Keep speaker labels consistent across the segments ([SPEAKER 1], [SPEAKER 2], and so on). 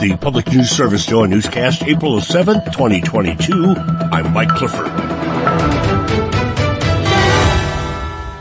[SPEAKER 1] the Public News Service Joy Newscast, April 7th, 2022. I'm Mike Clifford.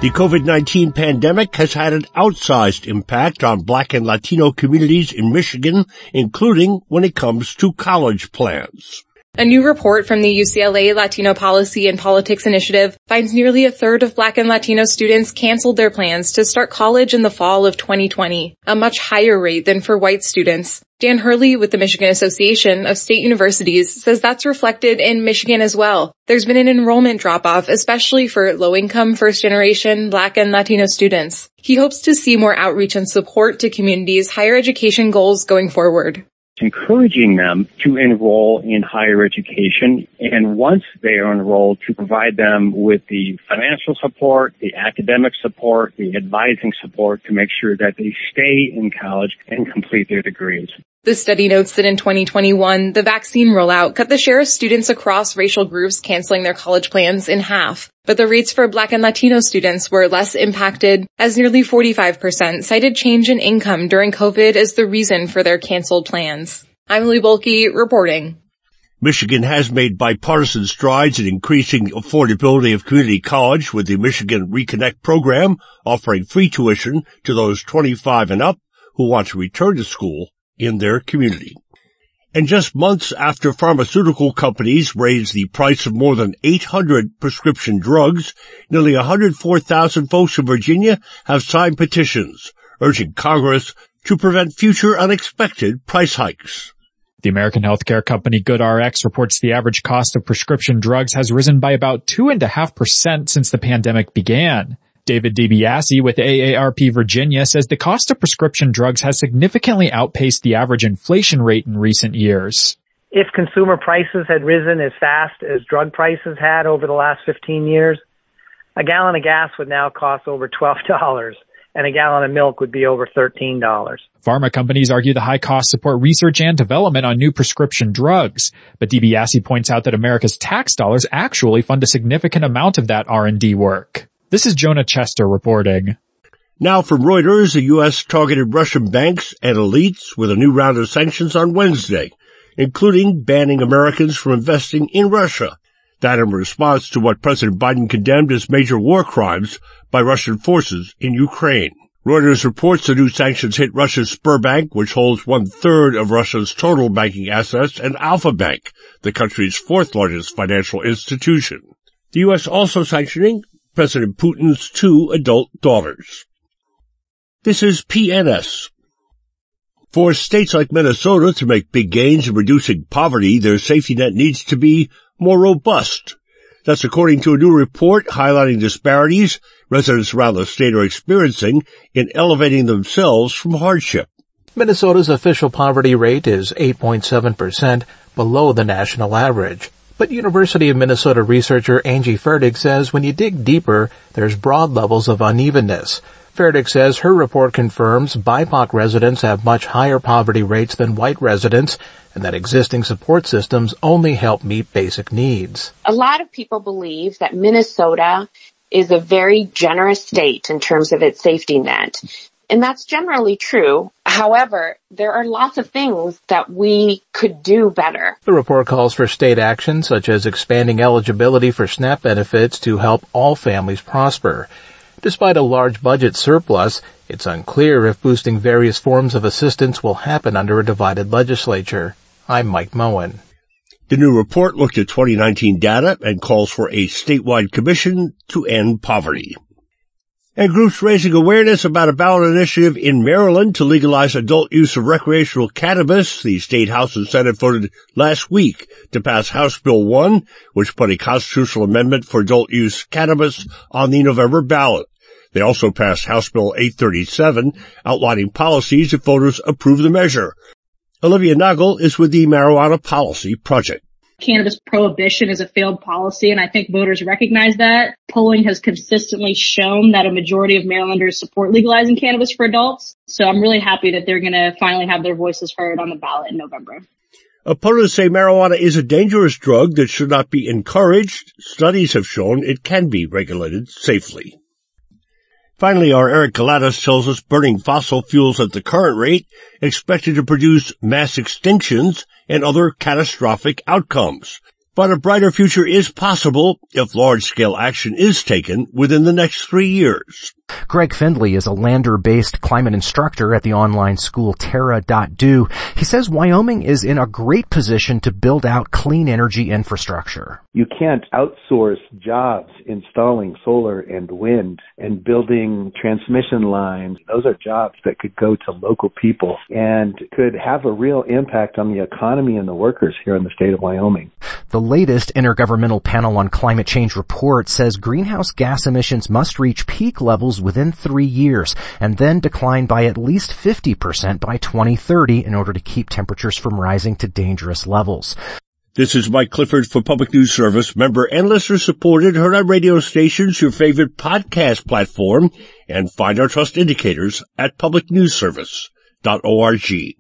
[SPEAKER 1] The COVID-19 pandemic has had an outsized impact on black and Latino communities in Michigan, including when it comes to college plans.
[SPEAKER 2] A new report from the UCLA Latino Policy and Politics Initiative finds nearly a third of Black and Latino students canceled their plans to start college in the fall of 2020, a much higher rate than for white students. Dan Hurley with the Michigan Association of State Universities says that's reflected in Michigan as well. There's been an enrollment drop off, especially for low income first generation Black and Latino students. He hopes to see more outreach and support to communities' higher education goals going forward
[SPEAKER 3] encouraging them to enroll in higher education and once they are enrolled to provide them with the financial support, the academic support, the advising support to make sure that they stay in college and complete their degrees.
[SPEAKER 2] The study notes that in 2021, the vaccine rollout cut the share of students across racial groups canceling their college plans in half. But the rates for Black and Latino students were less impacted as nearly 45% cited change in income during COVID as the reason for their canceled plans. I'm Lily Bohlke reporting.
[SPEAKER 1] Michigan has made bipartisan strides in increasing affordability of community college with the Michigan Reconnect program offering free tuition to those 25 and up who want to return to school in their community. And just months after pharmaceutical companies raised the price of more than 800 prescription drugs, nearly 104,000 folks in Virginia have signed petitions urging Congress to prevent future unexpected price hikes.
[SPEAKER 4] The American healthcare company GoodRx reports the average cost of prescription drugs has risen by about 2.5% since the pandemic began. David DeBiasi with AARP Virginia says the cost of prescription drugs has significantly outpaced the average inflation rate in recent years.
[SPEAKER 5] If consumer prices had risen as fast as drug prices had over the last 15 years, a gallon of gas would now cost over $12 and a gallon of milk would be over $13.
[SPEAKER 4] Pharma companies argue the high costs support research and development on new prescription drugs, but DeBiasi points out that America's tax dollars actually fund a significant amount of that R&D work. This is Jonah Chester reporting.
[SPEAKER 1] Now from Reuters, the U.S. targeted Russian banks and elites with a new round of sanctions on Wednesday, including banning Americans from investing in Russia. That in response to what President Biden condemned as major war crimes by Russian forces in Ukraine. Reuters reports the new sanctions hit Russia's Sberbank, which holds one third of Russia's total banking assets, and Alfa Bank, the country's fourth largest financial institution. The U.S. also sanctioning President Putin's two adult daughters. This is PNS. For states like Minnesota to make big gains in reducing poverty, their safety net needs to be more robust. That's according to a new report highlighting disparities residents around the state are experiencing in elevating themselves from hardship.
[SPEAKER 6] Minnesota's official poverty rate is 8.7%, below the national average. But University of Minnesota researcher Angie Fertig says when you dig deeper, there's broad levels of unevenness. Fertig says her report confirms BIPOC residents have much higher poverty rates than white residents and that existing support systems only help meet basic needs.
[SPEAKER 7] A lot of people believe that Minnesota is a very generous state in terms of its safety net. And that's generally true. However, there are lots of things that we could do better.
[SPEAKER 6] The report calls for state action such as expanding eligibility for SNAP benefits to help all families prosper. Despite a large budget surplus, it's unclear if boosting various forms of assistance will happen under a divided legislature. I'm Mike Moen.
[SPEAKER 1] The new report looked at 2019 data and calls for a statewide commission to end poverty and groups raising awareness about a ballot initiative in Maryland to legalize adult use of recreational cannabis. The state House and Senate voted last week to pass House Bill 1, which put a constitutional amendment for adult use cannabis on the November ballot. They also passed House Bill 837, outlining policies if voters approve the measure. Olivia Naugle is with the Marijuana Policy Project
[SPEAKER 8] cannabis prohibition is a failed policy. And I think voters recognize that. Polling has consistently shown that a majority of Marylanders support legalizing cannabis for adults. So I'm really happy that they're going to finally have their voices heard on the ballot in November.
[SPEAKER 1] Opponents say marijuana is a dangerous drug that should not be encouraged. Studies have shown it can be regulated safely. Finally, our Eric Galatas tells us burning fossil fuels at the current rate expected to produce mass extinctions and other catastrophic outcomes. But a brighter future is possible if large-scale action is taken within the next three years.
[SPEAKER 9] Greg Findley is a Lander-based climate instructor at the online school Terra.do. He says Wyoming is in a great position to build out clean energy infrastructure.
[SPEAKER 10] You can't outsource jobs installing solar and wind and building transmission lines. Those are jobs that could go to local people and could have a real impact on the economy and the workers here in the state of Wyoming.
[SPEAKER 9] The latest Intergovernmental Panel on Climate Change report says greenhouse gas emissions must reach peak levels within three years and then decline by at least 50% by 2030 in order to keep temperatures from rising to dangerous levels.
[SPEAKER 1] This is Mike Clifford for Public News Service, member and listener supported, heard on radio stations, your favorite podcast platform, and find our trust indicators at publicnewsservice.org.